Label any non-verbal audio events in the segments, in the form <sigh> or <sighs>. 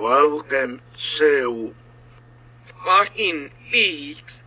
Welcome to fucking leaks.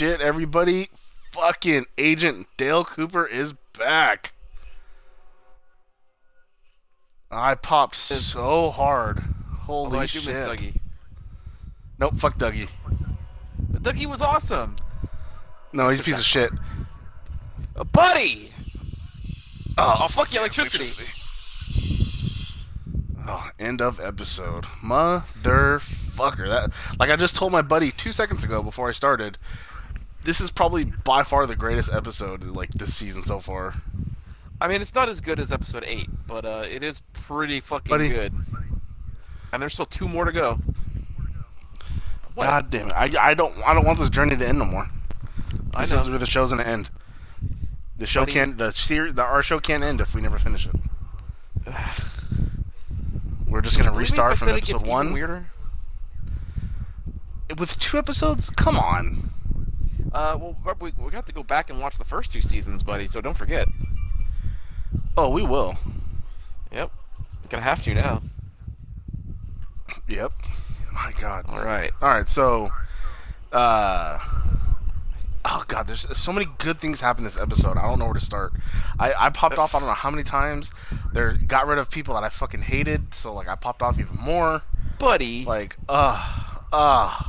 Shit, everybody. Fucking Agent Dale Cooper is back. I popped so hard. Holy Although I do shit. miss Dougie. Nope, fuck Dougie. But Dougie was awesome. No, he's a piece of shit. Uh, buddy! Oh, Oh, fuck you, electricity. Oh, end of episode. Motherfucker. That like I just told my buddy two seconds ago before I started. This is probably by far the greatest episode like this season so far. I mean, it's not as good as episode 8, but uh, it is pretty fucking Buddy. good. And there's still two more to go. What? God damn it! I, I don't I don't want this journey to end no more. This is where the show's gonna end. The show Buddy. can't the series the our show can't end if we never finish it. <sighs> We're just gonna Believe me if restart from said it gets episode one Weirder. with two episodes. Come on. Uh, well, we, we got to go back and watch the first two seasons, buddy. So don't forget. Oh, we will. Yep. Gonna have to now. Yep. My God. All right. All right, so, uh, oh god, there's so many good things happen this episode. I don't know where to start. I, I popped off. I don't know how many times. There got rid of people that I fucking hated. So like I popped off even more. Buddy. Like, uh, uh,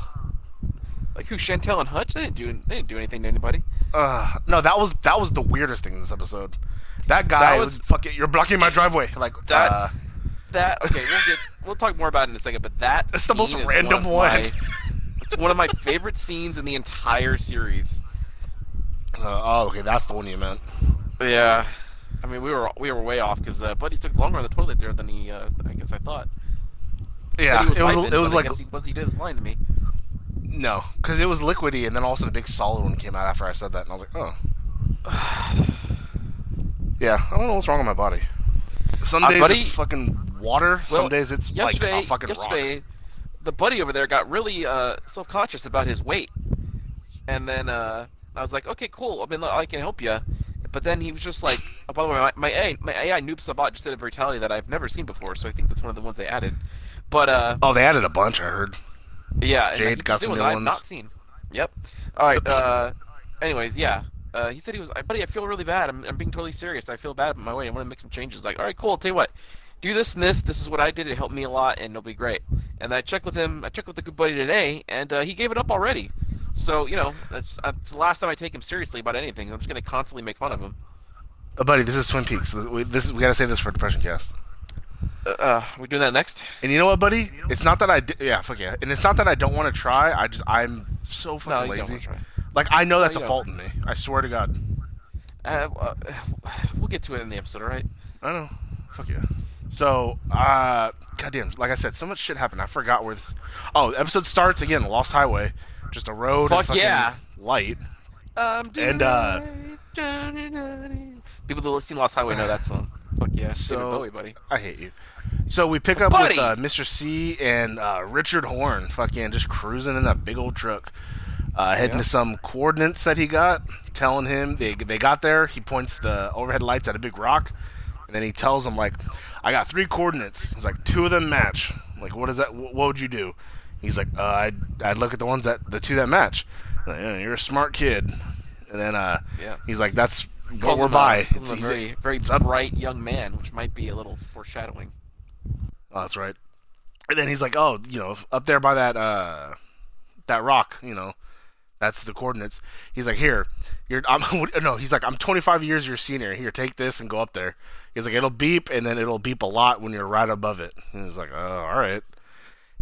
Like who? Chantel and Hutch? They didn't do. They didn't do anything to anybody. uh. No, that was that was the weirdest thing in this episode. That guy That was was- fucking. You're blocking my driveway. Like That- Uh, That okay. We'll get. We'll talk more about it in a second. But that. It's the most random one. my- <laughs> it's one of my favorite scenes in the entire series. uh, oh, okay, that's the one you meant. Yeah. I mean, we were we were way off because uh, Buddy took longer on the toilet there than he. Uh, I guess I thought. Yeah, was it was. wiping, It was like he, was he did was lying to me. No, because it was liquidy, and then all of a sudden a big solid one came out after I said that, and I was like, oh. <sighs> Yeah, I don't know what's wrong with my body. Some Uh, days buddy- it's fucking water. Well, some days it's like a fucking yesterday, rock. the buddy over there got really uh, self-conscious about his weight, and then uh, I was like, "Okay, cool. I mean, I can help you." But then he was just like, oh, "By the way, my, my AI, my AI Noob Saibot just did a brutality that I've never seen before, so I think that's one of the ones they added." But uh, Oh, they added a bunch. I heard. Yeah, Jade got some new that I've ones. not seen. Yep. All right. Uh, anyways, yeah. Uh, he said he was, buddy. I feel really bad. I'm, I'm being totally serious. I feel bad about my weight. I want to make some changes. Like, all right, cool. I'll tell you what. Do this and this. This is what I did. It helped me a lot, and it'll be great. And I checked with him. I checked with the good buddy today, and uh, he gave it up already. So you know, that's, that's the last time I take him seriously about anything. I'm just gonna constantly make fun of him. Uh, buddy, this is Twin Peaks. We, this is, we gotta save this for Depression Cast. Uh, we doing that next? And you know what, buddy? It's not that I yeah, fuck yeah. And it's not that I don't want to try. I just I'm so fucking don't lazy. try. Like I know that's you a fault in me. I swear to God. Uh, uh, we'll get to it in the episode, all right? I know. Fuck yeah. So, uh, goddamn, like I said, so much shit happened. I forgot where this. Oh, the episode starts again. Lost Highway, just a road. Fuck fucking yeah. Light. Um, And, uh, people that seen Lost Highway know that song. Fuck yeah, So- Bowie, buddy. I hate you. So we pick up Buddy! with uh, Mr. C and uh, Richard Horne, fucking just cruising in that big old truck, uh, heading Yeah. to some coordinates that he got, telling him they they got there. He points the overhead lights at a big rock, and then he tells him like, "I got three coordinates." He's like, two of them match. Like, what is that? What would you do? He's like, uh, I'd I'd look at the ones that the two that match. Like, yeah, you're a smart kid. And then uh, Yeah. he's like, that's what we're a- by. calls It's a very, very bright young man, which might be a little foreshadowing. Oh, that's right. And then he's like, "Oh, you know, up there by that uh that rock, you know, that's the coordinates." He's like, "Here, you're I'm <laughs> no." He's like, "I'm 25 years your senior. Here, take this and go up there." He's like, "It'll beep, and then it'll beep a lot when you're right above it." And he's like, "Oh, all right."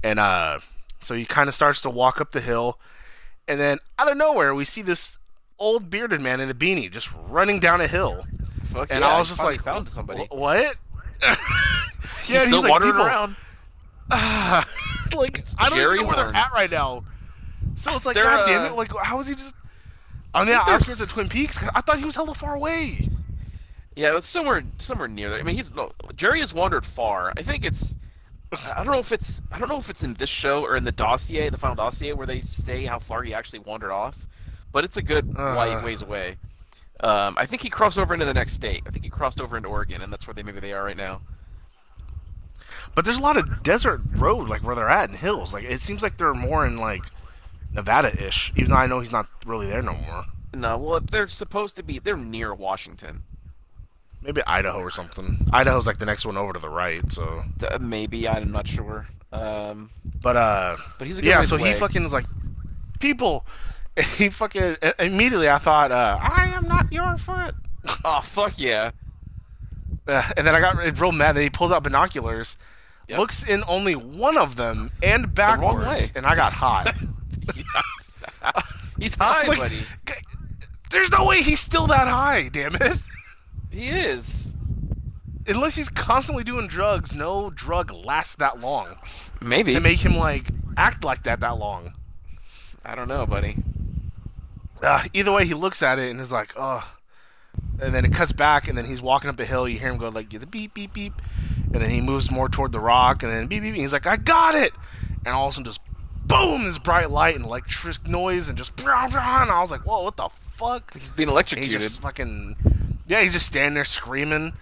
And uh, so he kind of starts to walk up the hill, and then out of nowhere, we see this old bearded man in a beanie just running down a hill. Fuck And yeah, I was just like, found somebody. "What?" <laughs> He's yeah, and still he's like, wandering "People- around. <laughs> like I don't Jerry even know where they're at right now. So it's like, They're, God damn uh, it! Like, how is he just? On the think they're outskirts of Twin Peaks? I thought he was hella far away. Yeah, it's somewhere somewhere near there. I mean, he's no, Jerry has wandered far. I think it's. I don't know if it's. I don't know if it's in this show or in the dossier, the final dossier, where they say how far he actually wandered off. But it's a good Uh. white ways away. Um, I think he crossed over into the next state. I think he crossed over into Oregon, and that's where they maybe they are right now. But there's a lot of desert road, like where they're at, and hills. Like it seems like they're more in like Nevada-ish, even though I know he's not really there no more. No, well, they're supposed to be. They're near Washington. Maybe Idaho or something. Idaho's like the next one over to the right. So, Uh, maybe I'm not sure. Um, but uh, but he's a good yeah. So he fucking is like, people. <laughs> He fucking immediately. I thought, uh, I am not your foot. <laughs> Oh fuck yeah! Uh, and then I got real mad that he pulls out binoculars, Yep. looks in only one of them, and backwards, way. and I got hot. <laughs> he's high, like, buddy. There's no way he's still that high. Damn it! He is. Unless he's constantly doing drugs, no drug lasts that long Maybe. to make him like act like that that long. I don't know, buddy. Uh, either way, he looks at it and is like, "Oh," and then it cuts back, and then he's walking up a hill. You hear him go like, "Get the beep beep beep," and then he moves more toward the rock, and then beep beep. beep. He's like, "I got it," and all of a sudden, just boom, this bright light and electric noise, and just and I was like, "Whoa, what the fuck?" He's being And he electrocuted. just fucking yeah, he's just standing there screaming,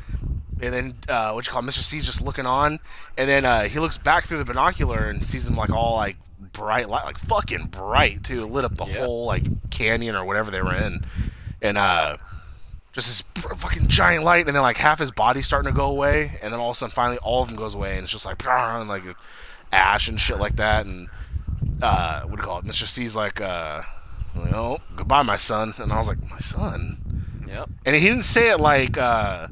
and then uh, what you call it, Mr. C's just looking on, and then uh, he looks back through the binocular and sees him like all like bright light, like fucking bright too, lit up the Yeah. whole like canyon or whatever they were in, and uh, just this fucking giant light, and then like half his body's starting to go away, and then all of a sudden finally all of them goes away, and it's just like and like ash and shit like that, and uh, what do you call it? Mr. C's like, uh, you know, goodbye, my son, and I was like, my son. Yep. And he didn't say it like, uh,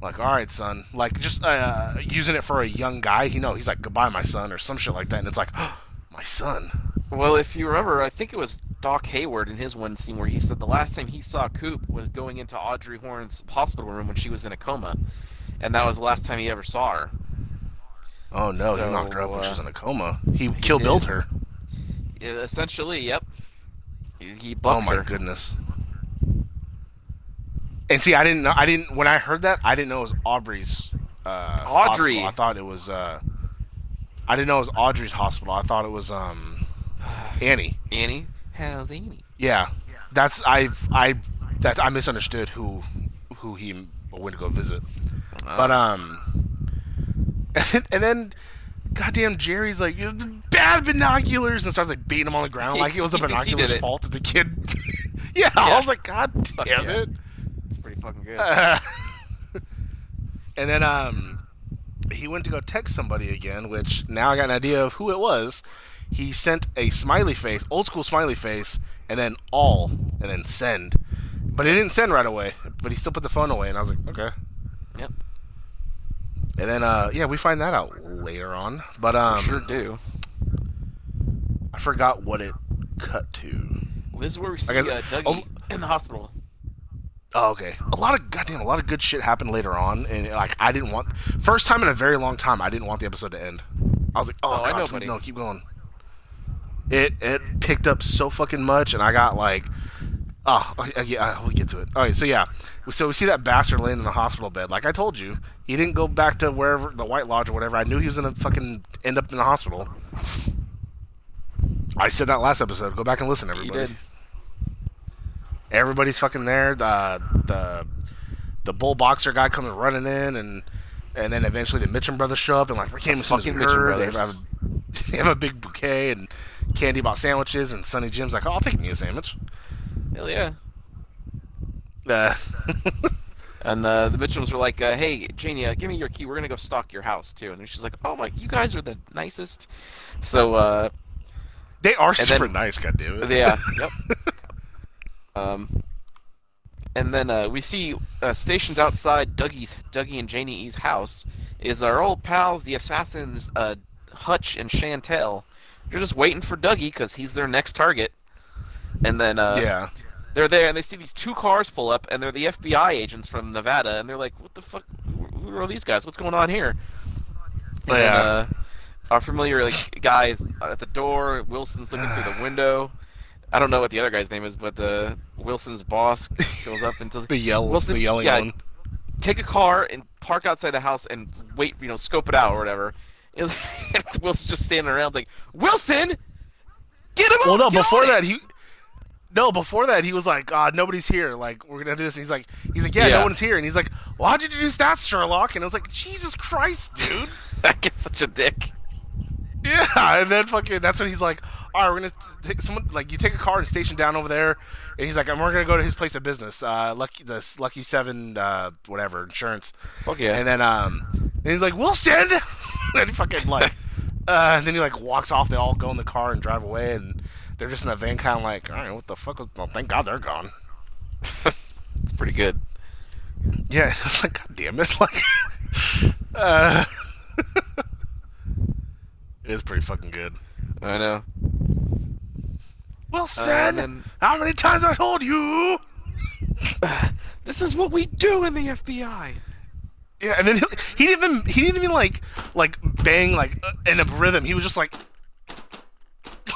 like, all right, son, like just uh, using it for a young guy. He know he's like, goodbye, my son, or some shit like that. And it's like, <gasps> my son. Well, if you remember, I think it was Doc Hayward in his one scene where he said the last time he saw Coop was going into Audrey Horne's hospital room when she was in a coma, and that was the last time he ever saw her. Oh no, he knocked her up when she uh, was in a coma. He kill billed her. Yeah, essentially, yep. He, he Oh my her. goodness. And see, I didn't know. I didn't when I heard that. I didn't know it was Aubrey's. Uh, Audrey. hospital. I thought it was. Uh, I didn't know it was Audrey's hospital. I thought it was um, Annie. Annie, how's Annie? Yeah, that's I I that I misunderstood who who he went to go visit. But um, <laughs> and then, and then goddamn Jerry's like "You bad binoculars and starts like beating him on the ground like it was the <laughs> binoculars' fault that the kid. <laughs> yeah, I was like, God damn yeah. it. It's pretty fucking good. and then um, he went to go text somebody again, which now I got an idea of who it was. He sent a smiley face, old school smiley face, and then all, and then send. But it didn't send right away. But he still put the phone away, and I was like, okay. Yep. And then uh, yeah, we find that out later on. But um, sure do. I forgot what it cut to. Well, this is where we see guess- uh, Dougie oh. in the hospital. Oh, okay. A lot of goddamn, a lot of good shit happened later on, and like I didn't want first time in a very long time. I didn't want the episode to end. I was like, oh, Oh, I know, please, no, keep going. It it picked up so fucking much, and I got like, oh uh, yeah, we'll get to it. All right, so yeah, so we see that bastard laying in the hospital bed. Like I told you, he didn't go back to wherever the White Lodge or whatever. I knew he was gonna fucking end up in the hospital. I said that last episode. Go back and listen, everybody. Everybody's fucking there. The the the bull boxer guy comes running in, and and then eventually the Mitchum brothers show up, and like we came as soon as we heard. They have, a, <laughs> they have a big bouquet and candy bought sandwiches, and Sonny Jim's like, oh, I'll take me a sandwich. Hell yeah. Uh, <laughs> And uh, the Mitchums were like, uh, "Hey, Janie, uh, give me your key. We're gonna go stalk your house too." And she's like, "Oh my, you guys are the nicest." So uh, they are then- super nice, goddammit. yeah, <laughs> yep. Um, and then uh, we see uh, stationed outside Dougie's, Dougie and Janie E's house is our old pals, the assassins, uh, Hutch and Chantel. They're just waiting for Dougie because he's their next target. And then uh, yeah. they're there and they see these two cars pull up and they're the FBI agents from Nevada and they're like, "What the fuck? Who are these guys? What's going on here?" And Yeah. uh, our familiar like guy is at the door. Wilson's looking through the window. I don't know what the other guy's name is, but the Wilson's boss goes up and tells <laughs> The yell, Wilson- the yelling yeah, one. take a car and park outside the house and wait, you know, scope it out or whatever. <laughs> And Wilson's just standing around like, Wilson, get him! Well, no, before on it!" that he. No, before that he was like, "God, nobody's here. Like, we're gonna do this." And he's like, "He's like, yeah, Yeah. no one's here." And he's like, "Well, how'd you deduce that, Sherlock?" And I was like, "Jesus Christ, dude." <laughs> that gets such a dick. Yeah, and then fucking that's when he's like, all right, we're gonna take someone like you take a car and station down over there, and he's like, and we're gonna go to his place of business, uh, Lucky the Lucky Seven, uh, whatever insurance, Fuck yeah. and then um, and he's like, Wilson, <laughs> and he fucking like, <laughs> uh, and then he like walks off. They all go in the car and drive away, and they're just in a van, kind of like, all right, what the fuck? Was, well, thank God they're gone. <laughs> it's pretty good. Yeah, it's like, God damn it, like, uh, it is pretty fucking good. I know. Wilson, and then- how many times I told you? <sighs> This is what we do in the FBI. Yeah, and then he, he didn't even he didn't even like like bang like uh, in a rhythm. He was just like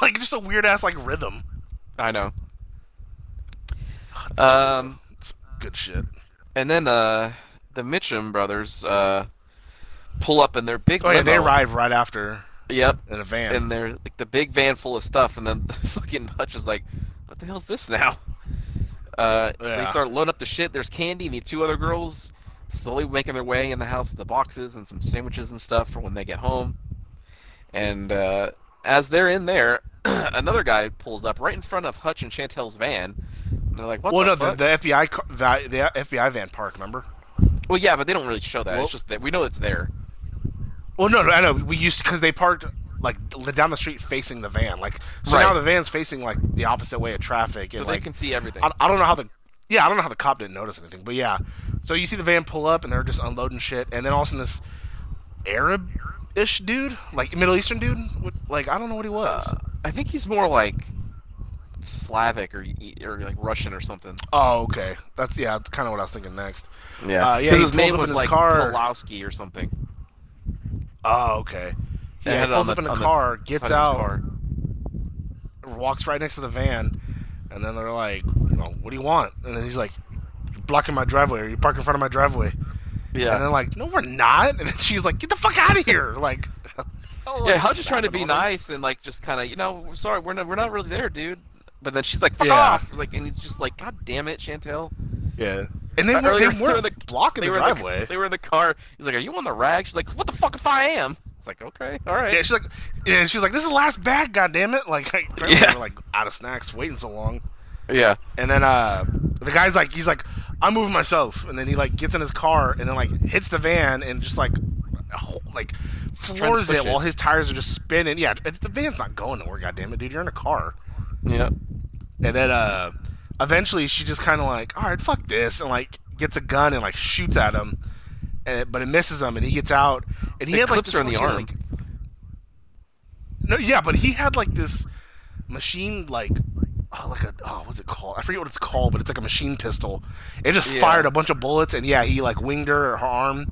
like just a weird ass like rhythm. I know. Um, It's good shit. and then uh, the Mitchum brothers uh pull up in their big. Oh yeah, they arrive right after Yep. in a van. And they're like the big van full of stuff, and then <laughs> the fucking Hutch is like, "What the hell's this now?" <laughs> Uh, They start loading up the shit. There's Candy and the two other girls slowly making their way in the house with the boxes and some sandwiches and stuff for when they get home. And uh, as they're in there, <clears throat> another guy pulls up right in front of Hutch and Chantel's van. And they're like, "What well, the no, fuck?" the, the FBI car, the, the FBI van parked. Remember? Well, yeah, but they don't really show that. Well- it's just that we know it's there. Well, no, no, I know. We used because they parked like down the street facing the van. Like so Right. now the van's facing like the opposite way of traffic. So and, they like, can see everything. I, I don't know how the yeah I don't know how the cop didn't notice anything, but yeah. So you see the van pull up and they're just unloading shit, and then all of a sudden this Arab-ish dude, like Middle Eastern dude, what- like I don't know what he was. Uh, I think he's more like Slavic or or like Russian or something. oh, okay. That's yeah. That's kind of what I was thinking next. Yeah, Uh, yeah, 'Cause he his pulls name was his like car. Pulowski or something. Oh, okay. He Yeah, he pulls on up in a on the car, gets out, car. walks right next to the van, and then they're like, you know, what do you want? And then he's like, you're blocking my driveway, or you park in front of my driveway. Yeah, And then like, no, we're not. <laughs> And then she's like, get the fuck out of here. Like, <laughs> yeah. How's just trying to be snapping on him. nice and like just kind of you know, sorry, we're not we're not really there, dude. But then she's like, "Fuck Yeah. off!" Like, and he's just like, "God damn it, Chantel." Yeah. And they, were, they weren't <laughs> were in the- blocking they the in the- driveway. they were in the car. He's like, "Are you on the rag?" She's like, "What the fuck if I am?" It's like, "Okay, all right." Yeah, she's like, yeah, she's like, this is the last bag, God damn it! <laughs> Like, I, Yeah. we're like out of snacks, waiting so long. yeah. And then uh, the guy's like, he's like, I'm moving myself. And then he like gets in his car and then like hits the van and just like, like floors it, it. while his tires are just spinning. Yeah, the van's not going nowhere. God damn it, dude! You're in a car. Yeah. And then uh, eventually she just kind of like, all right, fuck this, and like gets a gun and like shoots at him. And, but it misses him, and he gets out, and he It had like clips this her in the arm. like- no, yeah, but he had like this machine, like, oh, like a oh, what's it called? I forget what it's called, but it's like a machine pistol. It just Yeah. fired a bunch of bullets, and yeah, he like winged her, her arm,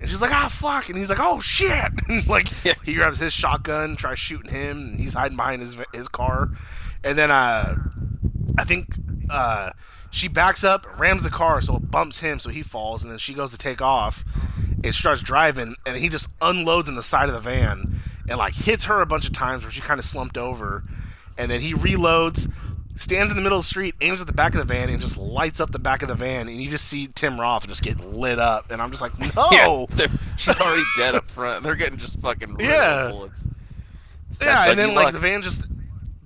and she's like, ah, fuck, and he's like, oh shit, <laughs> and like Yeah. he grabs his shotgun, tries shooting him, and he's hiding behind his his car, and then uh, I think uh. She backs up, rams the car, so it bumps him, so he falls, and then she goes to take off, and starts driving, and he just unloads in the side of the van, and like hits her a bunch of times where she kind of slumped over, and then he reloads, stands in the middle of the street, aims at the back of the van, and just lights up the back of the van, and you just see Tim Roth just get lit up, and I'm just like, <laughs> no, Yeah, she's already dead up front. They're getting just fucking Yeah. bullets. It's yeah, and then Dougie like the van just,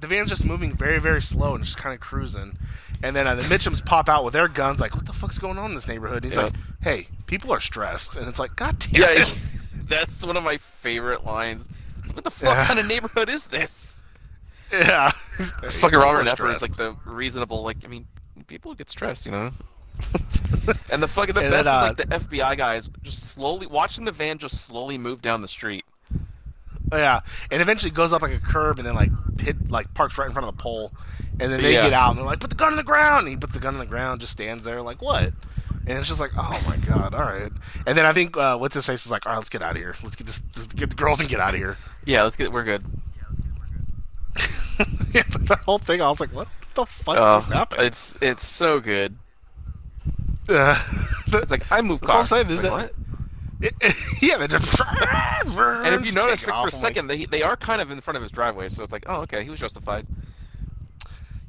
the van's just moving very very slow and just kind of cruising, and then uh, the Mitchums pop out with their guns, like, what the fuck's going on in this neighborhood? And he's Yeah. like, hey, people are stressed, and it's like, god damn Yeah, it. <laughs> that's one of my favorite lines. What the <laughs> fuck Yeah. kind of neighborhood is this? Yeah. <laughs> Fucking Robert Knepper is like the reasonable. Like, I mean, people get stressed, you know. and the fucking the And best then, uh, is like the FBI guys just slowly watching the van just slowly move down the street. Yeah, and eventually goes up like a curb and then like hit like parks right in front of the pole, and then they Yeah. get out and they're like, "Put the gun on the ground." And he puts the gun on the ground, just stands there like, "What?" And it's just like, oh my god, all right. And then I think uh, what's his face is like, all right, let's get out of here. Let's get this, let's get the girls and get out of here. Yeah, let's get. We're good. <laughs> yeah, but that whole thing, I was like, what the fuck is happening? it's it's so good. <laughs> Uh, It's like I move That's what I'm cars. saying, is Like, it- <laughs> yeah, they just <laughs> And if you <laughs> notice, taking for, a like, second, they they are kind of in front of his driveway, so it's like, oh, okay, he was justified.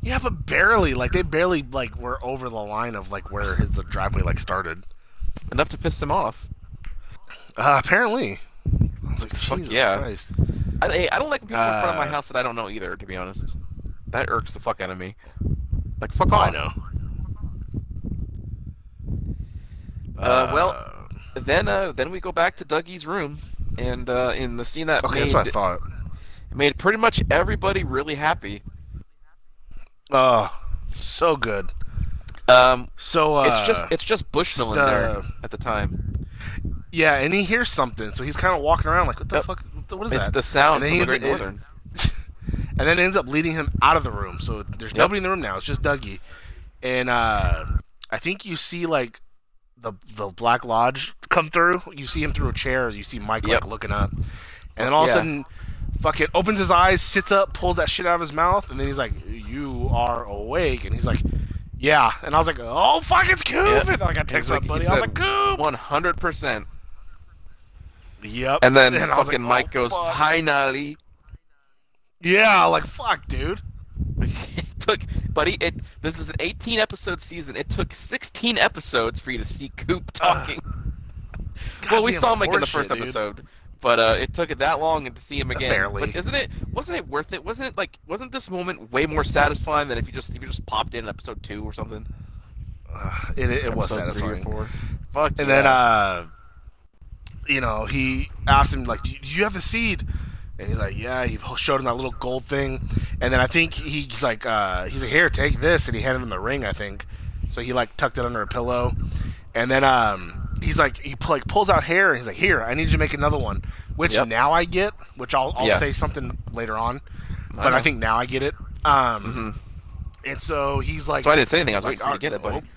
yeah, but barely. Like they barely like were over the line of like where his driveway like started. Enough to piss him off. Uh, apparently, I was like, Fuck Jesus yeah. Christ. I, hey, I don't like people in front of my Uh, house that I don't know either. To be honest, that irks the fuck out of me. Like fuck Oh, off. I know. Uh, well, Then uh, then we go back to Dougie's room, and uh, in the scene that okay, made that's what I thought. It made pretty much everybody really happy. Oh, so good. Um, So uh, it's just it's just Bushmill in there at the time. yeah, and he hears something, so he's kind of walking around like, what the Yep. fuck? What is It's that? It's the sound And from then the he Great ends- Northern. <laughs> and then ends up leading him out of the room. So there's Yep. nobody in the room now. It's just Dougie, and uh, I think you see like the the Black Lodge come through. You see him through a chair. You see Mike Yep. like looking up, and then all of a sudden, fucking opens his eyes, sits up, pulls that shit out of his mouth, and then he's like, "You are awake," and he's like. Yeah, and I was like, "Oh fuck, it's Coop!" Yep. And like I got text He's my buddy, I was like, "Coop!" One hundred percent. Yep. And then <laughs> was fucking like, Mike "Oh, goes, fuck." finally. Yeah, like fuck, dude. <laughs> it took, buddy. It this is an 18 episode season. It took 16 episodes for you to see Coop talking. <laughs> well, we saw him like in the first dude. episode, but uh, it took it that long to see him again. Barely. But isn't it? Wasn't it worth it? Wasn't it like? Wasn't this moment way more satisfying than if you just if you just popped in episode two or something? Ugh, it, it was three or satisfying. Fuck. And yeah. then, uh, you know, he asked him like, "Do you have the seed?" And he's like, "Yeah." He showed him that little gold thing, and then I think he's like, uh, "He's like, here, take this," and he handed him the ring, I think. So he like tucked it under a pillow, and then um, he's like, he like pulls out hair, and he's like, "Here, I need you to make another one," which Yep. now I get, which I'll I'll Yes. say something later on, I but I, know. think now I get it. Um, and so he's like, So I didn't say anything. I was like, waiting for you to get it, buddy.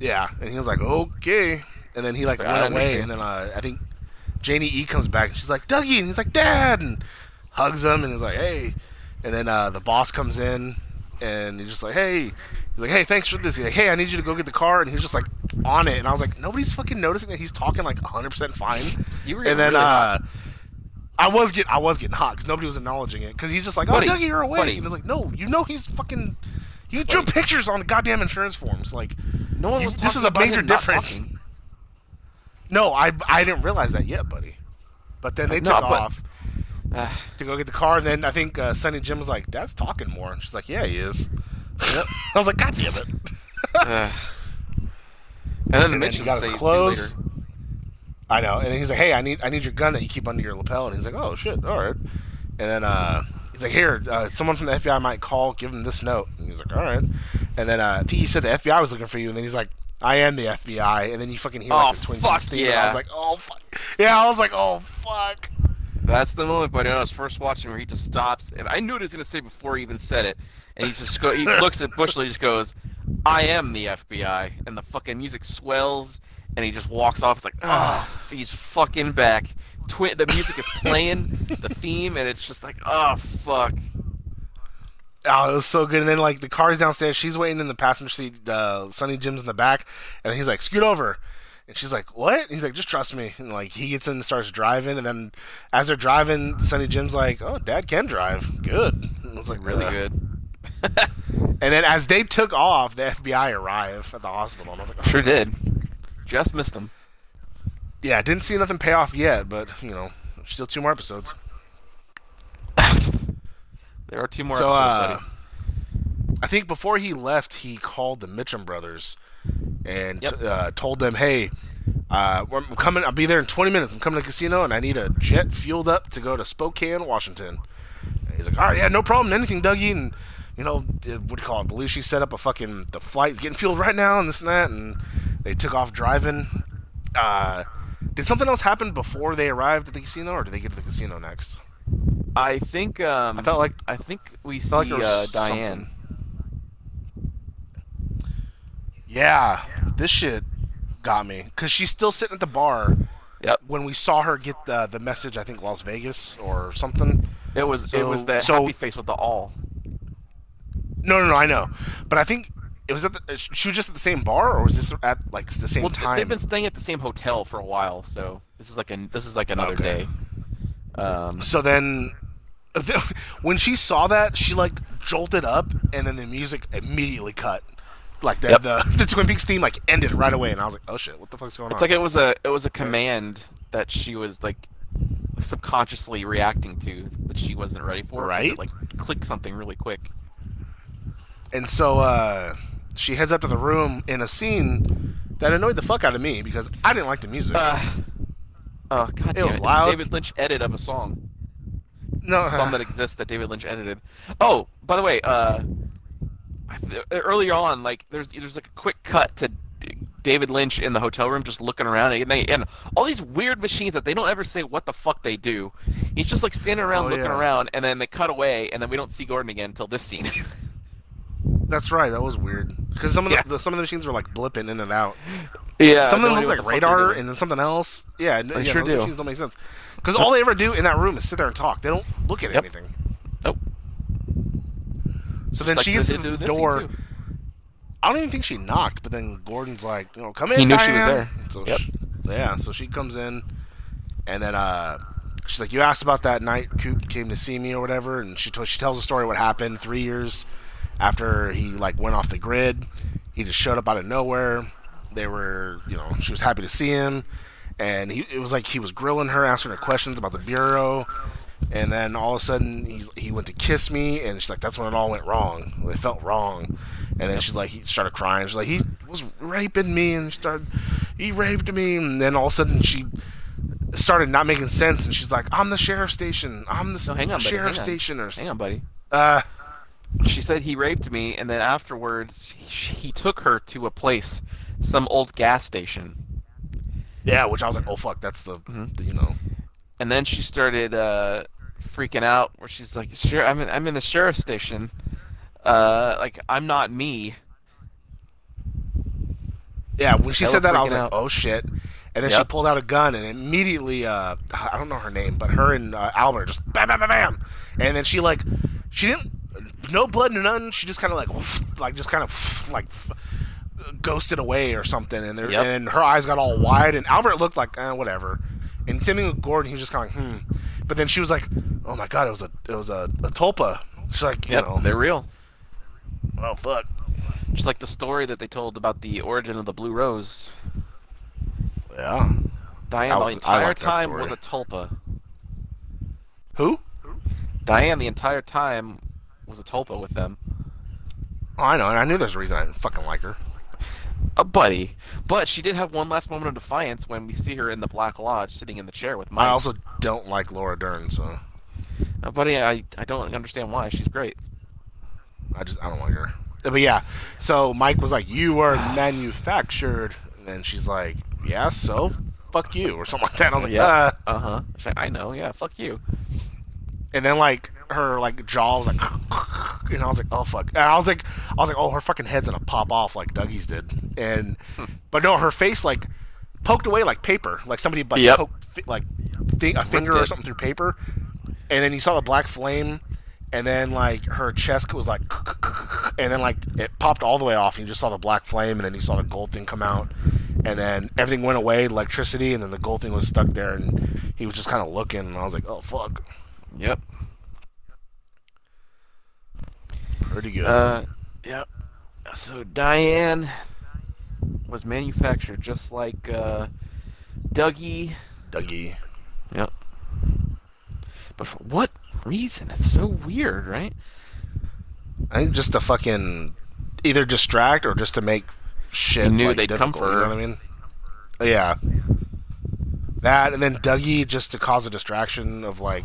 yeah, and he was like, okay. And then he like like, went away, and then uh, I think Janie E comes back, and she's like, Dougie, and he's like, Dad, and hugs him, and he's like, hey. And then uh, the boss comes in, and he's just like, hey. He's like, hey, thanks for this. He's like, hey, I need you to go get the car, and he's just like on it, and I was like, nobody's fucking noticing that he's talking like 100% fine. You were and then really uh. I was getting, I was getting hot because nobody was acknowledging it because he's just like, oh, Buddy, Dougie, you're awake, buddy. and it's like, no, you know he's fucking. You drew Buddy. pictures on the goddamn insurance forms, like. no one you- was. this is a about major difference. No, I I didn't realize that yet, buddy. But then they No, took but- off Uh, <sighs> to go get the car, and then I think uh, Sonny Jim was like, "Dad's talking more." And she's like, "Yeah, he is." Yep. <laughs> I was like, "God damn it!" <sighs> uh, and then the and then Mitch he got his say- see you clothes. I know, and then he's like, "Hey, I need I need your gun that you keep under your lapel." And he's like, "Oh shit, all right." And then uh, he's like, "Here, uh, someone from the FBI might call. Give him this note." And he's like, "All right." And then uh, he said the FBI was looking for you, and then he's like. I am the FBI, and then you fucking hear like Oh, the Twin Peaks theme, and I yeah. was like, "Oh fuck!" Yeah, I was like, "Oh fuck!" That's the moment, buddy. When I was first watching, where he just stops, and I knew what he was gonna say before he even said it, and he just go, he <laughs> looks at Bushley, just goes, "I am the FBI," and the fucking music swells, and he just walks off. It's like, oh, <sighs> he's fucking back. Twin, the music is playing, the theme, and it's just like, oh fuck. Oh, it was so good. And then like the car's downstairs, she's waiting in the passenger seat. Uh, Sonny Jim's in the back, and he's like, "Scoot over." And she's like, "What?" And he's like, "Just trust me." And like he gets in and starts driving, and then as they're driving, Sonny Jim's like, "Oh, Dad can drive. Good." And <laughs> it's like Really good. <laughs> And then as they took off, the FBI arrived at the hospital, and I was like, oh. Sure did. Just missed them." "Yeah, didn't see nothing pay off yet, but you know, still two more episodes." <laughs> There are two more so, episodes, uh. I think before he left, he called the Mitchum brothers and Yep. uh, told them, "Hey, uh, I'm coming. I'll be there in 20 minutes. I'm coming to the casino, and I need a jet fueled up to go to Spokane, Washington." And he's like, "All right, yeah, no problem. Anything, Dougie." And you know, what do you call it? Belushi set up a fucking the flight's getting fueled right now, and this and that, and they took off driving. Uh, did something else happen before they arrived at the casino, or did they get to the casino next? I think um, I felt like I think we see like uh, Diane. Yeah, this shit. got me because she's still sitting at the bar Yep. when we saw her get the the message. I think Las Vegas or something. It was it was So- the so- happy face with the all. No, no, no. I know, but I think it was at the. She was just at the same bar, or was this at like the same Well, time? they've been staying at the same hotel for a while, so this is like a this is like another Okay. day. Um, So then, <laughs> when she saw that, she like jolted up, and then the music immediately cut. Like the Yep. the, <laughs> the Twin Peaks theme like ended right away, and I was like, "Oh shit, what the fuck's going it's on?" It's like it was a it was a command that she was like subconsciously reacting to that she wasn't ready for. Right. It, like click something really quick. and so uh, she heads up to the room in a scene that annoyed the fuck out of me because I didn't like the music. Uh, oh god damn was it! Loud. David Lynch edit of a song. no, Some that exists that David Lynch edited. Oh, by the way, uh, I th- earlier on, like there's there's like a quick cut to D- David Lynch in the hotel room just looking around, and, they, and all these weird machines that they don't ever say what the fuck they do. He's just like standing around Oh, looking yeah. around, and then they cut away, and then we don't see Gordon again until this scene. <laughs> that's right. That was weird because some of Yeah. the, some of the machines were like blipping in and out. yeah, some of them look like radar, and then something else. Yeah, They yeah, sure do. machines don't make sense because all they ever do in that room is sit there and talk. They don't look at Yep. anything. Nope. So then Just she gets to the door. I don't even think she knocked, but then Gordon's like, you know, come in. He knew she was there. So Yep. she- yeah, so she comes in, and then uh, she's like, you asked about that night Coop came to see me or whatever, and she t- she tells the story what happened three years after he like went off the grid. He just showed up out of nowhere. They were, you know, she was happy to see him, and he it was like he was grilling her, asking her questions about the bureau. And then all of a sudden, he's, he went to kiss me, and she's like, "That's when it all went wrong. It felt wrong." And then she's like, he started crying. She's like, "He was raping me, and started, he raped me." And then all of a sudden, she started not making sense, and she's like, "I'm the sheriff station. I'm the No, hang on, buddy, sheriff hang on. station." Or Hang on, buddy. uh, She said he raped me, and then afterwards he, he took her to a place, some old gas station. yeah, which I was like, "Oh fuck, that's the, Mm-hmm. the you know." and then she started uh, freaking out where she's like sure i'm in, I'm in the sheriff's station uh, like i'm not me Yeah, when she Hella said that, I was like, out. "Oh shit!" And then she pulled out a gun, and immediately, uh, I don't know her name, but her and uh, Albert just bam, bam, bam, bam, and then she like, she didn't, no blood, no nothing. She just kind of like, like just kind of like ghosted away or something, and there, Yep. and her eyes got all wide, and Albert looked like, eh, whatever. And Timmy with Gordon, he was just kind of like, hmm. But then she was like, "Oh my god, it was a, it was a, a tulpa." She's like, you yep know, they're real oh fuck, just like the story that they told about the origin of the blue rose yeah. diane I the entire like time was a tulpa Who? diane the entire time was a tulpa with them. Oh, I know, and I knew there's a reason I didn't fucking like her. a buddy. But she did have one last moment of defiance when we see her in the black lodge sitting in the chair with mike. I also don't like Laura Dern, so. Uh, buddy I, I don't understand why. She's great. I just I don't like her. But yeah, so Mike was like, "You are manufactured," and then she's like, "Yeah, so fuck you," or something like that. And I was like, Yeah. "Uh," uh-huh. Like, i know. Yeah fuck you and then like her like jaw was like, <laughs> and I was like, "Oh fuck," and I was like, I was like, "Oh, her fucking head's gonna pop off like Dougie's did," and but no, her face like poked away like paper, like somebody like Yep. poked like a finger or something through paper, and then you saw the black flame, and then like her chest was like, <laughs> and then like it popped all the way off, and you just saw the black flame, and then you saw the gold thing come out, and then everything went away, electricity, and then the gold thing was stuck there, and he was just kind of looking, and I was like, oh fuck, yep pretty good. Uh, yep. So Diane was manufactured just like uh, Dougie. Dougie. Yep. But for what reason? It's so weird, right? I think just to fucking either distract or just to make shit. He knew like, they'd come for You know her. what I mean? Yeah. That and then Dougie just to cause a distraction of like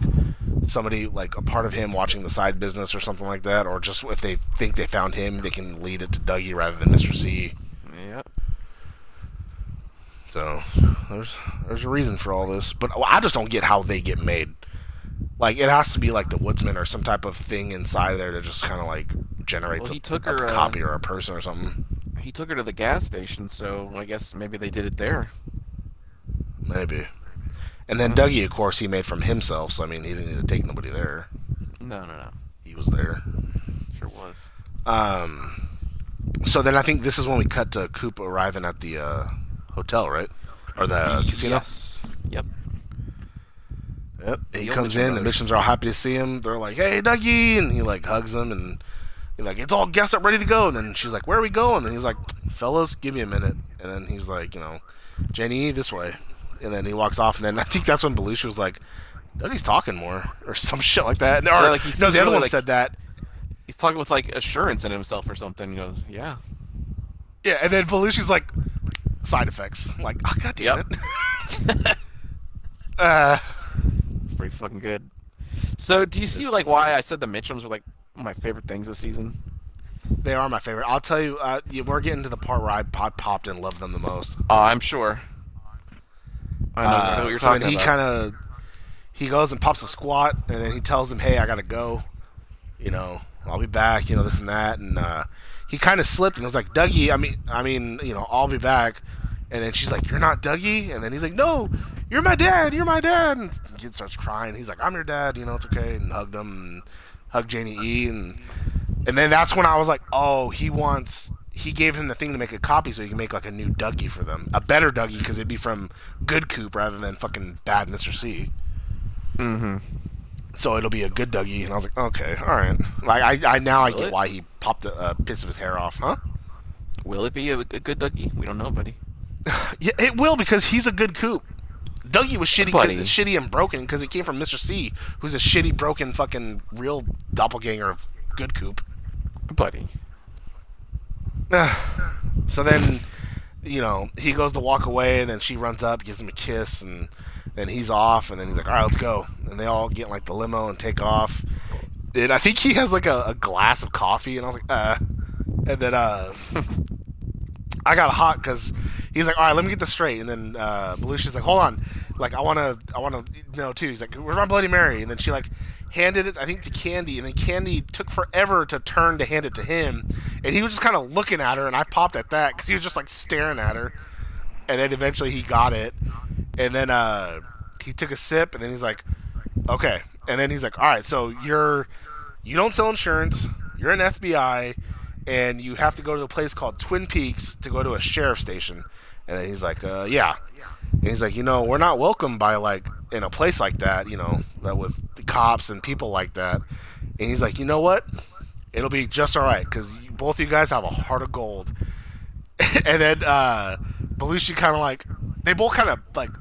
somebody like a part of him watching the side business or something like that, or just if they think they found him, they can lead it to Dougie rather than Mr. C. Yep. So there's there's a reason for all this, but I just don't get how they get made. Like it has to be like the Woodsman or some type of thing inside of there that just kind of like generates Well, he a, took a her, uh, copy or a person or something. he took her to the gas station, so I guess maybe they did it there. Maybe. And then Dougie, of course, he made from himself. So I mean, he didn't need to take nobody there. No, no, no. He was there. Sure was. Um. So then I think this is when we cut to Coop arriving at the uh, hotel, right? Or the casino. Yes. Yep. Yep. He The comes in. The brothers. Mitchums are all happy to see him. They're like, "Hey, Dougie," and he like hugs them and he's like, "It's all guessed up, ready to go." And then she's like, "Where are we going?" And he's like, "Fellas, give me a minute." And then he's like, "You know, Jenny, this way." And then he walks off. And then I think that's when Belushi was like, "Dougie's talking more," or some shit like that. Or, Yeah, like, he no, the other really, one like- said that. He's talking with like assurance in himself or something. He goes, "Yeah." Yeah, and then Belushi's like, "Side effects." I'm like, oh god damn Yep. it. <laughs> uh, It's pretty fucking good. So, do you see like why I said the Mitchums were like my favorite things this season? they are my favorite. I'll tell you, uh, we're getting to the part where I pop- popped and loved them the most. Oh, I'm sure. I know, I know what you're Uh, so talking then he kind of he goes and pops a squat, and then he tells them, "Hey, I gotta go. You know, I'll be back. You know, this and that." And uh, he kind of slipped and was like, "Dougie, I mean, I mean, you know, I'll be back." And then she's like, "You're not Dougie." And then he's like, "No, you're my dad. You're my dad." And kid starts crying. He's like, "I'm your dad. You know, it's okay." And hugged him and hugged Janie E. And and then that's when I was like, "Oh, he wants." He gave him the thing to make a copy so he can make like a new Dougie for them, a better Dougie because it'd be from Good Coop rather than fucking bad Mr. C. Mm-hmm. So it'll be a good Dougie, and I was like, okay, all right. Like I, I now I Will get it? why he popped a uh, piece of his hair off, huh? Will it be a, a good Dougie? We don't know, buddy. <sighs> Yeah, it will because he's a good Coop. Dougie was shitty, 'cause- Buddy. shitty and broken because he came from Mr. C, who's a shitty, broken, fucking real doppelganger of good Coop. Buddy. <sighs> so then, you know, he goes to walk away, and then she runs up, gives him a kiss, and then he's off, and then he's like, "All right, let's go." And they all get like the limo and take off. And I think he has like a, a glass of coffee, and I was like, "Uh," and then uh, <laughs> I got hot because he's like, "All right, let me get this straight," and then uh, Belushi's like, "Hold on, like I want to, I want to know too." He's like, "Where's my Bloody Mary?" And then she like handed it, I think, to Candy, and then Candy took forever to turn to hand it to him, and he was just kind of looking at her, and I popped at that because he was just like staring at her, and then eventually he got it, and then uh, he took a sip, and then he's like, "Okay," and then he's like, "All right, so you're, you don't sell insurance, you're an FBI." And you have to go to a place called Twin Peaks to go to a sheriff station. And then he's like, uh, yeah. And he's like, you know, we're not welcome by like in a place like that, you know, that with cops and people like that. And he's like, you know what? It'll be just all right because both of you guys have a heart of gold. <laughs> and then uh, Belushi kind of like, they both kind of like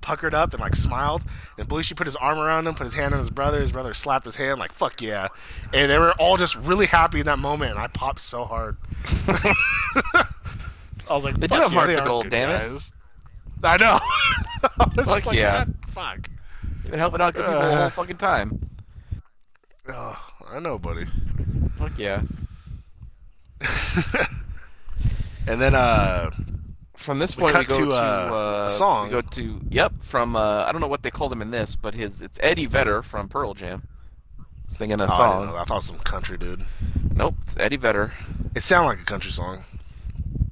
puckered up and like smiled. And Belushi put his arm around him, put his hand on his brother. His brother slapped his hand, like fuck yeah. And they were all just really happy in that moment. And I popped so hard. <laughs> I was like, They do have yeah, hearts of gold, damn it." guys." <laughs> I know. I like, yeah. "God, Fuck. Been helping out good people the Uh. whole fucking time. Oh, I know, buddy. Fuck yeah. <laughs> And then uh, From this point, we, cut go to, to, uh, uh, a song. We go to yep from uh, I don't know what they called him in this, but his it's Eddie Vedder from Pearl Jam singing a oh, I, song. that. I thought it was some country dude. Nope, it's Eddie Vedder. It sounded like a country song.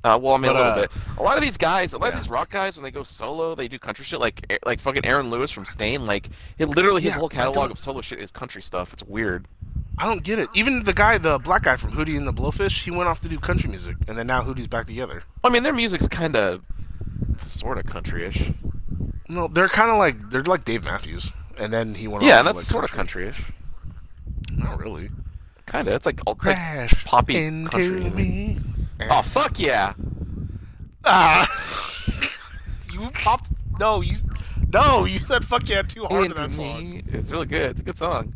Uh, well, I mean But, a little uh, bit. A lot of these guys, a lot yeah. of these rock guys, when they go solo, they do country shit like like fucking Aaron Lewis from Staind. Like, it literally his Yeah, whole catalog of solo shit is country stuff. It's weird. I don't get it. Even the guy, the black guy from Hootie and the Blowfish, he went off to do country music, and then now Hootie's back together. I mean, their music's kind of sort of country-ish. No, they're kind of like they're like Dave Matthews, and then he went. Yeah, off that's like, sort of country-ish. Not really. Kind of. It's like, alt- like poppy into country. me. Oh fuck yeah! Ah. <laughs> you popped. No, you. No, you said "fuck yeah" too hard in that song. me. It's really good. It's a good song.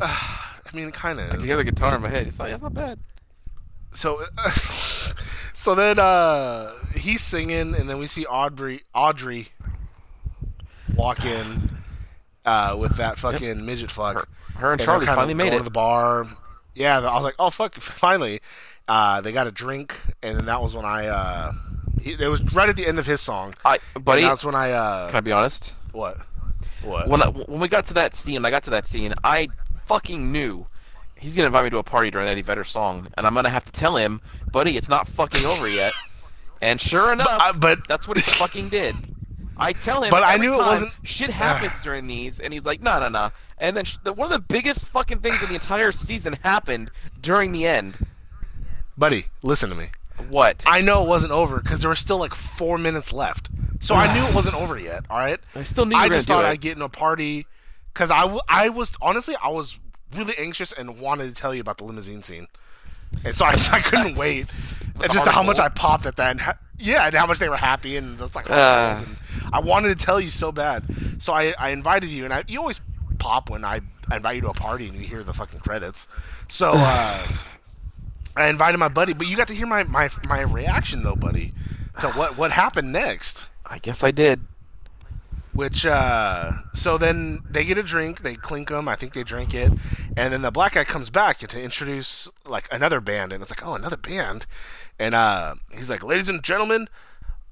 I mean, it kind of I can hear the guitar in my head. It's not, it's not bad. so <laughs> so then uh he's singing and then we see Audrey Audrey walk in uh with that fucking midget fuck. Her, her and they're Charlie kinda finally made going it. to the bar. Yeah, I was like, "Oh fuck, <laughs> finally." Uh they got a drink and then that was when I uh he, it was right at the end of his song. I, buddy, that's when I uh can I be honest? what? What? When I, when we got to that scene, I got to that scene. I fucking knew he's gonna invite me to a party during Eddie Vedder song, and I'm gonna have to tell him, buddy, it's not fucking over yet. And sure <laughs> enough, I- but that's what he fucking did. I tell him, But I knew it wasn't- Shit <sighs> happens during these, and he's like, no, no, no. And then sh- the, one of the biggest fucking things in the entire season happened during the end. buddy, listen to me. What? I know it wasn't over because there were still like four minutes left. So I knew it <sighs> wasn't over yet. All right. I still knew you I were just gonna thought do. I'd get in a party because I, w- I was honestly I was really anxious and wanted to tell you about the limousine scene, and so I, <laughs> I couldn't wait. <laughs> and just how much I popped at that, and ha- yeah, and how much they were happy, and it's like Uh. and I wanted to tell you so bad. So I, I invited you, and I, you always pop when I, I invite you to a party and you hear the fucking credits. So <sighs> uh, I invited my buddy, but you got to hear my, my my reaction though, buddy, to what what happened next. I guess I did. Which, uh, so then they get a drink, they clink them, I think they drink it, and then the black guy comes back to introduce, like, another band, and it's like, oh, another band? And, uh, he's like, ladies and gentlemen,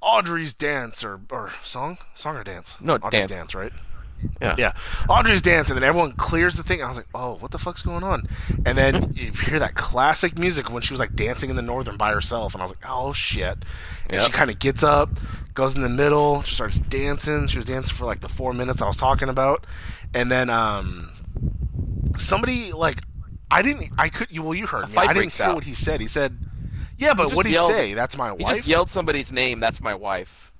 Audrey's Dance, or, or song? Song or dance? No, Audrey's dance. Dance, right? Yeah. Yeah, Audrey's dance, and then everyone clears the thing. I was like, "Oh, what the fuck's going on?" And then <laughs> you hear that classic music when she was like dancing in the northern by herself, and I was like, "Oh shit!" And Yep. she kind of gets up, goes in the middle, she starts dancing. She was dancing for like the four minutes I was talking about, and then um, somebody like I didn't, I could, you well, you heard me. I didn't hear out. what he said. He said, "Yeah, but what did he yelled- say? That's my wife. He wife." just yelled somebody's name. That's my wife.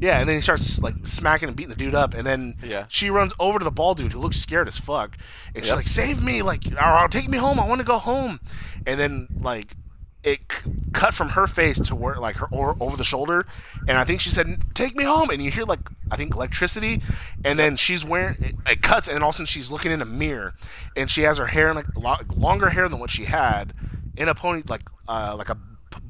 Yeah, and then he starts like smacking and beating the dude up, and then Yeah. she runs over to the bald dude who looks scared as fuck, and she's like, "Save me! Like, or take me home. I want to go home." And then like it c- cut from her face to where like her or, over the shoulder, and I think she said, "Take me home." And you hear like I think electricity, and then she's wearing it, it cuts, and all of a sudden she's looking in a mirror, and she has her hair in like lo- longer hair than what she had in a pony like uh, like a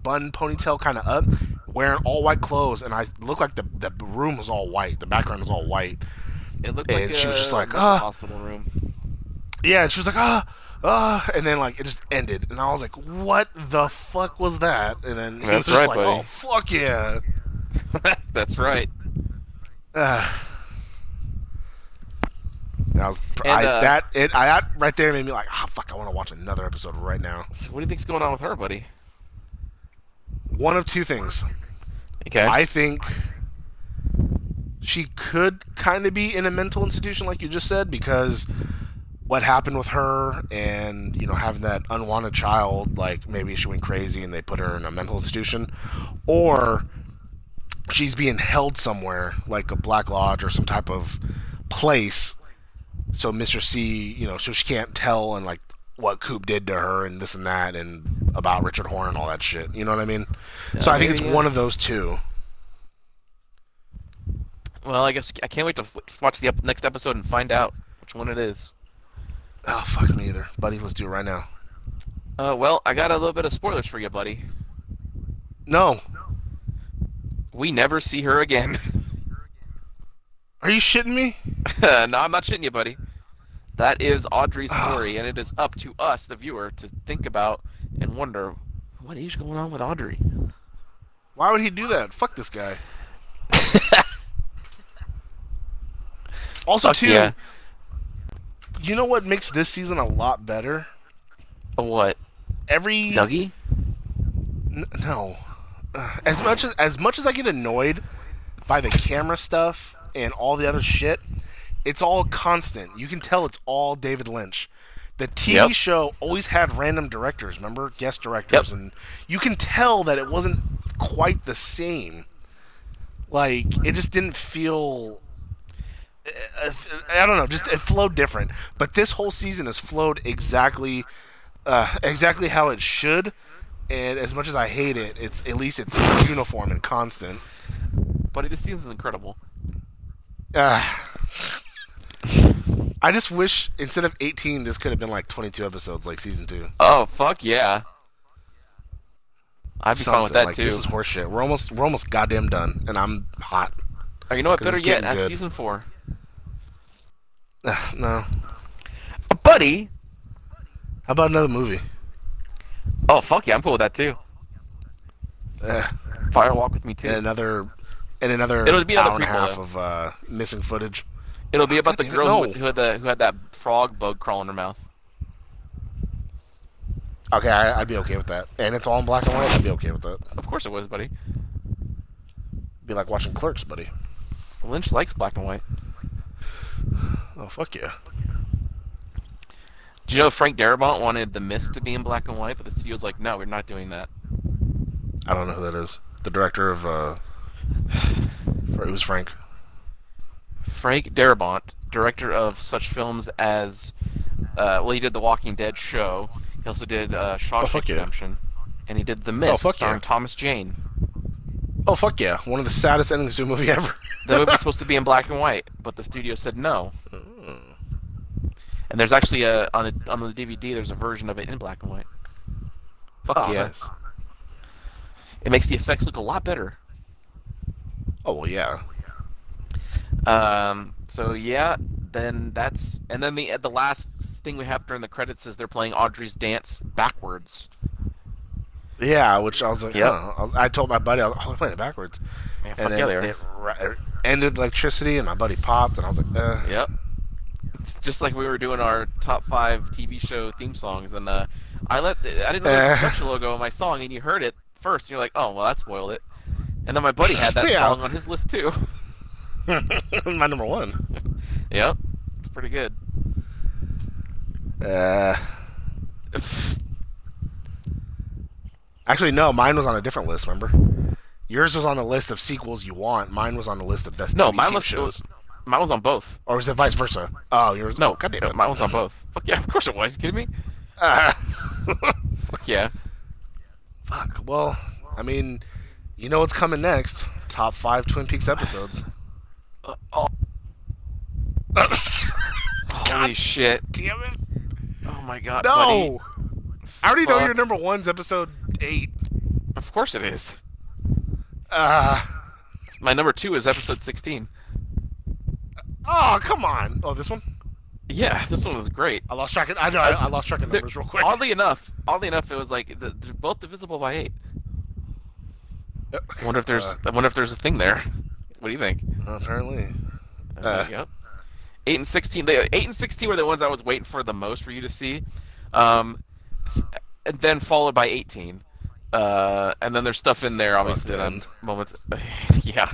bun ponytail kind of up, wearing all white clothes, and I looked like the the room was all white, the background was all white. It looked And like she was just like, "Ah." hospital room. Yeah, and she was like, ah, ah, and then like it just ended, and I was like, what the fuck was that? And then he That's was just right, like, buddy. oh fuck yeah. <laughs> That's right. Uh, <sighs> that was And, I, uh, that it I that right there made me like ah fuck I want to watch another episode right now. So what do you think's going on with her, buddy? One of two things. Okay. I think she could kind of be in a mental institution, like you just said, because what happened with her and, you know, having that unwanted child, like maybe she went crazy and they put her in a mental institution, or she's being held somewhere, like a Black Lodge or some type of place. So Mr. C, you know, so she can't tell and like what Coop did to her and this and that and about Richard Horne and all that shit. You know what I mean? so I think it's yeah. one of those two. well, I guess I can't wait to watch the next episode and find out which one it is. Oh fuck me either, buddy. Let's do it right now. Uh, well, I got a little bit of spoilers for you, buddy. No, We never see her again. <laughs> are you shitting me? <laughs> no, I'm not shitting you, buddy. That is Audrey's <sighs> story, and it is up to us, the viewer, to think about and wonder what is going on with Audrey. Why would he do that? Fuck this guy. <laughs> also, Fuck too, yeah. you know what makes this season a lot better? A what? Every Dougie? N- no. <sighs> As much as as much as I get annoyed by the camera stuff and all the other shit, it's all constant. You can tell it's all David Lynch. The TV Yep. show always had random directors, remember? Guest directors Yep. and you can tell that it wasn't quite the same. Like it just didn't feel uh, I don't know, just it flowed different. But this whole season has flowed exactly uh, exactly how it should. And as much as I hate it, it's at least it's uniform and constant. Buddy, this season is incredible. Uh, I just wish instead of 18, this could have been like 22 episodes, like season two. Oh, fuck yeah. I'd be fine with that, like, too. This is horseshit. We're almost we're almost goddamn done, and I'm hot. Oh, you know what? Better yet, that's good. season four. Ugh, no. Uh, buddy! How about another movie? Oh, fuck yeah, I'm cool with that, too. Uh, Fire Walk with Me, too. and another and another It'll be another hour and a half though. of uh, missing footage. It'll be about the God damn it, girl who, who had the who had that frog bug crawl in her mouth. Okay, I, I'd be okay with that. And it's all in black and white. I'd be okay with that. Of course it was, buddy. Be like watching Clerks, buddy. Lynch likes black and white. Oh fuck yeah. Do you know Frank Darabont wanted The Mist to be in black and white, but the studio's like, no, we're not doing that. I don't know who that is. The director of uh, <sighs> who's Frank? Frank Darabont, director of such films as, uh, well, he did the Walking Dead show. He also did uh, Shawshank Oh, fuck yeah. Redemption, and he did The Mist, fuck starring yeah. Thomas Jane. Oh fuck yeah! One of the saddest endings to a movie <laughs> ever. The movie's supposed to be in black and white, but the studio said no. And there's actually a on the on the DVD. There's a version of it in black and white. Fuck oh, yeah! nice. It makes the effects look a lot better. Oh well, yeah. Um, so yeah, then that's and then the the last thing we have during the credits is they're playing Audrey's dance backwards. Yeah, which I was like, Yep. huh. I told my buddy, I was, oh, they're playing it backwards. Yeah, and then yeah, it ra- ended electricity, and my buddy popped, and I was like, uh, Yep. It's just like we were doing our top five TV show theme songs, and uh, I let the, I didn't know there was a Eh. logo on my song, and you heard it first, and you're like, oh well, that spoiled it. And then my buddy had that <laughs> Yeah. song on his list too. <laughs> my number one. <laughs> yep, it's pretty good. Uh, actually, no, mine was on a different list. Remember, yours was on the list of sequels you want. Mine was on the list of best No, TV mine was, shows. was mine was on both. Or was it vice versa? Oh, yours. No, God damn it. mine was on both. Fuck yeah, of course it was. You kidding me? Uh, Fuck yeah. fuck. Well, I mean, you know what's coming next? Top five Twin Peaks episodes. Uh, <laughs> oh, holy shit! Damn it! Oh my god, buddy. No, I already know your number one's episode eight. Of course it is. Uh, My number two is episode 16. oh, come on. Oh, this one. Yeah, this one was great. I lost track. Of, I know. I, I lost track of They're- numbers real quick. Oddly enough, oddly enough, it was like the, they're both divisible by eight. I wonder if there's, I wonder if there's a thing there. What do you think? Uh, apparently. Uh, Uh. yep. Eight and sixteen. They, eight and sixteen were the ones I was waiting for the most for you to see, um, and then followed by eighteen. Uh, and then there's stuff in there, obviously. Then moments. <laughs> yeah,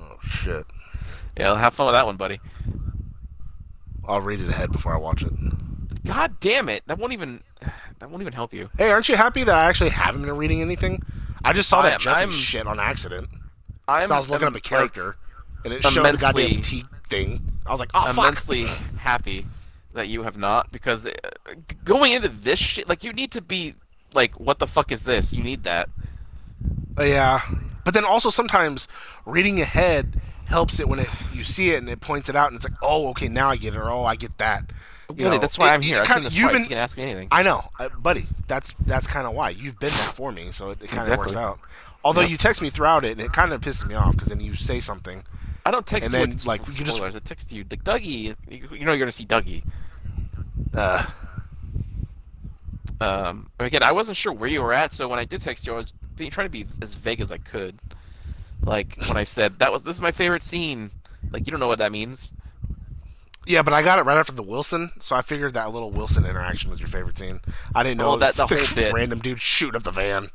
Oh shit. yeah. Have fun with that one, buddy. I'll read it ahead before I watch it. God damn it! That won't even. <sighs> That won't even help you. Hey, aren't you happy that I actually haven't been reading anything? I just saw I that am- Jeffy I'm- shit on accident. I'm. I was looking up a like, character, and it showed the goddamn T thing. I was like, oh fuck. immensely happy that you have not because uh, going into this shit, like you need to be like, what the fuck is this? You need that. Uh, Yeah, but then also sometimes reading ahead helps it when it you see it and it points it out, and it's like, oh, okay, now I get it, or oh, I get that. You Really, know, that's why it- I'm here. I've seen this you've twice. been- You can ask me anything. I know, uh, buddy. That's that's kind of why you've been that for me, so it, it kind of works Exactly. out. Although Yep. you text me throughout it, and it kind of pisses me off because then you say something. I don't text and you then, like, with you just- spoilers. I text you like Dougie. You, you know you're gonna see Dougie. Uh, Um, again, I wasn't sure where you were at, so when I did text you, I was being, trying to be as vague as I could. Like when I said that was this is my favorite scene. Like you don't know what that means. Yeah, but I got it right after the Wilson, so I figured that little Wilson interaction was your favorite scene. I didn't know Oh, that- the bit. random dude shooting up the van.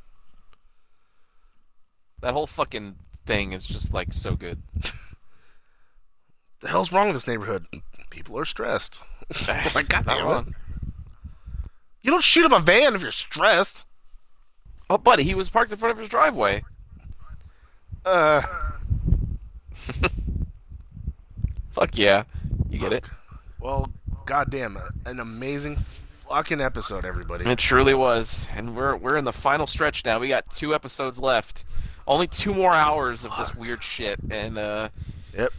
That whole fucking thing is just like so good. The hell's wrong with this neighborhood? People are stressed. <laughs> <laughs> like, God Not damn it. You don't shoot up a van if you're stressed. Oh, buddy, he was parked in front of his driveway. Uh, <laughs> Fuck yeah, you get it. well, goddamn, an amazing fucking episode, everybody. It truly was, and we're we're in the final stretch now. We got two episodes left, only two more hours of this weird shit, and uh, Yep.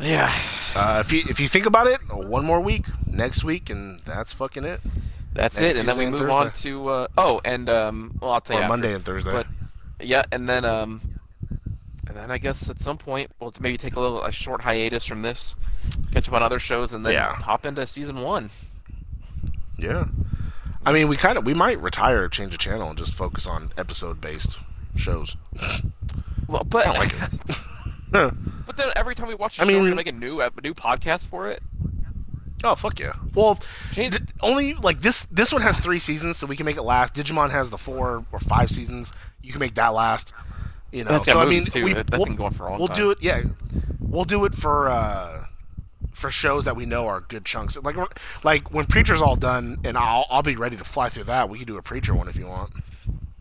yeah, Uh, if you if you think about it, one more week, next week, and that's fucking it. that's Next it. And then we move on to uh, oh, and um, well, I'll tell Or you after. Monday and Thursday. But yeah, and then um, and then I guess at some point we'll maybe take a little a short hiatus from this, catch up on other shows, and then Yeah. hop into season one. yeah. I mean, we kind of we might retire, change the channel, and just focus on episode based shows. Well, but I don't like it. <laughs> <laughs> but then every time we watch a I show, we're gonna make a new a new podcast for it. Oh fuck yeah! Well, Change- th- only like this. This one has three seasons, so we can make it last. Digimon has the four or five seasons. You can make that last. You know, so I mean, too. we, That- that we'll, can for a we'll time. do it. Yeah, we'll do it for uh, for shows that we know are good chunks. Like when- like when Preacher's all done, and I'll I'll be ready to fly through that. We can do a Preacher one if you want.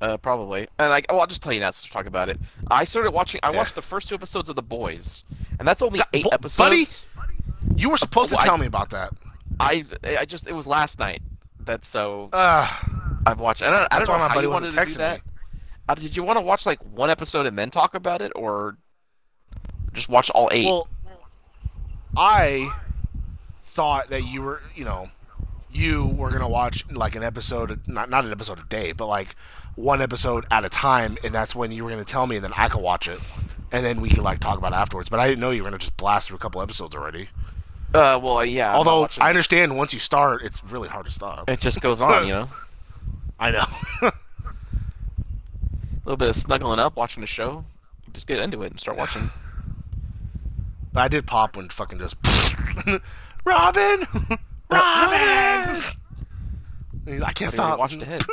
Uh, probably. And I, oh, I'll just tell you now. Since we're talking about it, I started watching. I Yeah. watched the first two episodes of The Boys, and that's only That- eight bu- episodes. buddy? You were supposed to Well, I- tell me about that. I, I just it was last night. That's so Uh, I've watched. I, don't know. I don't why know my how buddy wasn't to texting that. Me. Uh, did you want to watch like one episode and then talk about it, or just watch all eight? Well, I thought that you were, you know, you were gonna watch like an episode, not not an episode a day, but like one episode at a time, and that's when you were gonna tell me, and then I could watch it, and then we could like talk about it afterwards. But I didn't know you were gonna just blast through a couple episodes already. uh, well, yeah. Although I understand once you start, it's really hard to stop. it just goes on, you know. <laughs> I know. <laughs> Little bit of snuggling up, watching a show. Just get into it and start watching. <sighs> but I did pop when fucking just <laughs> Robin, <laughs> Robin. <laughs> I can't stop. watched ahead.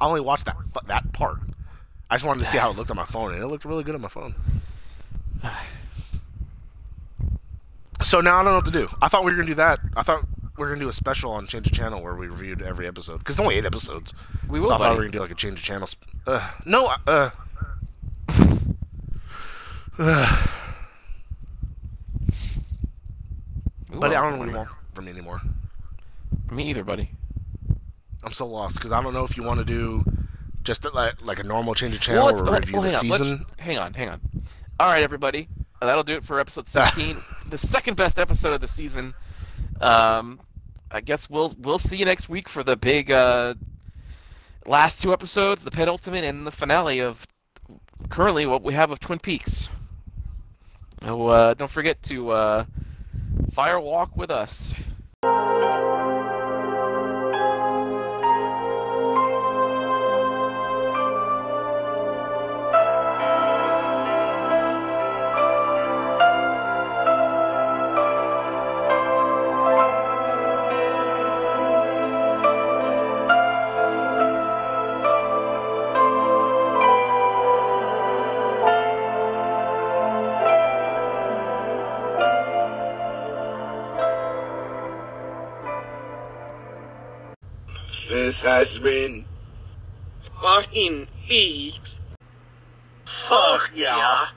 I only watched that that part. I just wanted to see how it looked on my phone, and it looked really good on my phone. <sighs> So now I don't know what to do. I thought we were gonna do that. I thought were gonna do a special on Change of Channel where we reviewed every episode because it's only eight episodes. We So will, I thought we were gonna do like a Change of Channel. Sp- uh, no. Uh, uh, <sighs> but I don't know what you want from me anymore. Me either, buddy. I'm so lost because I don't know if you want to do just like like a normal Change of Channel let's- or review well, the on, season. Hang on, hang on. All right, everybody. Uh, That'll do it for episode 16, <laughs> the second best episode of the season. Um, I guess we'll we'll see you next week for the big uh, last two episodes, the penultimate and the finale of currently what we have of Twin Peaks. So, uh, don't forget to uh, fire walk with us. This has been Fucking Peaks. Fuck yeah.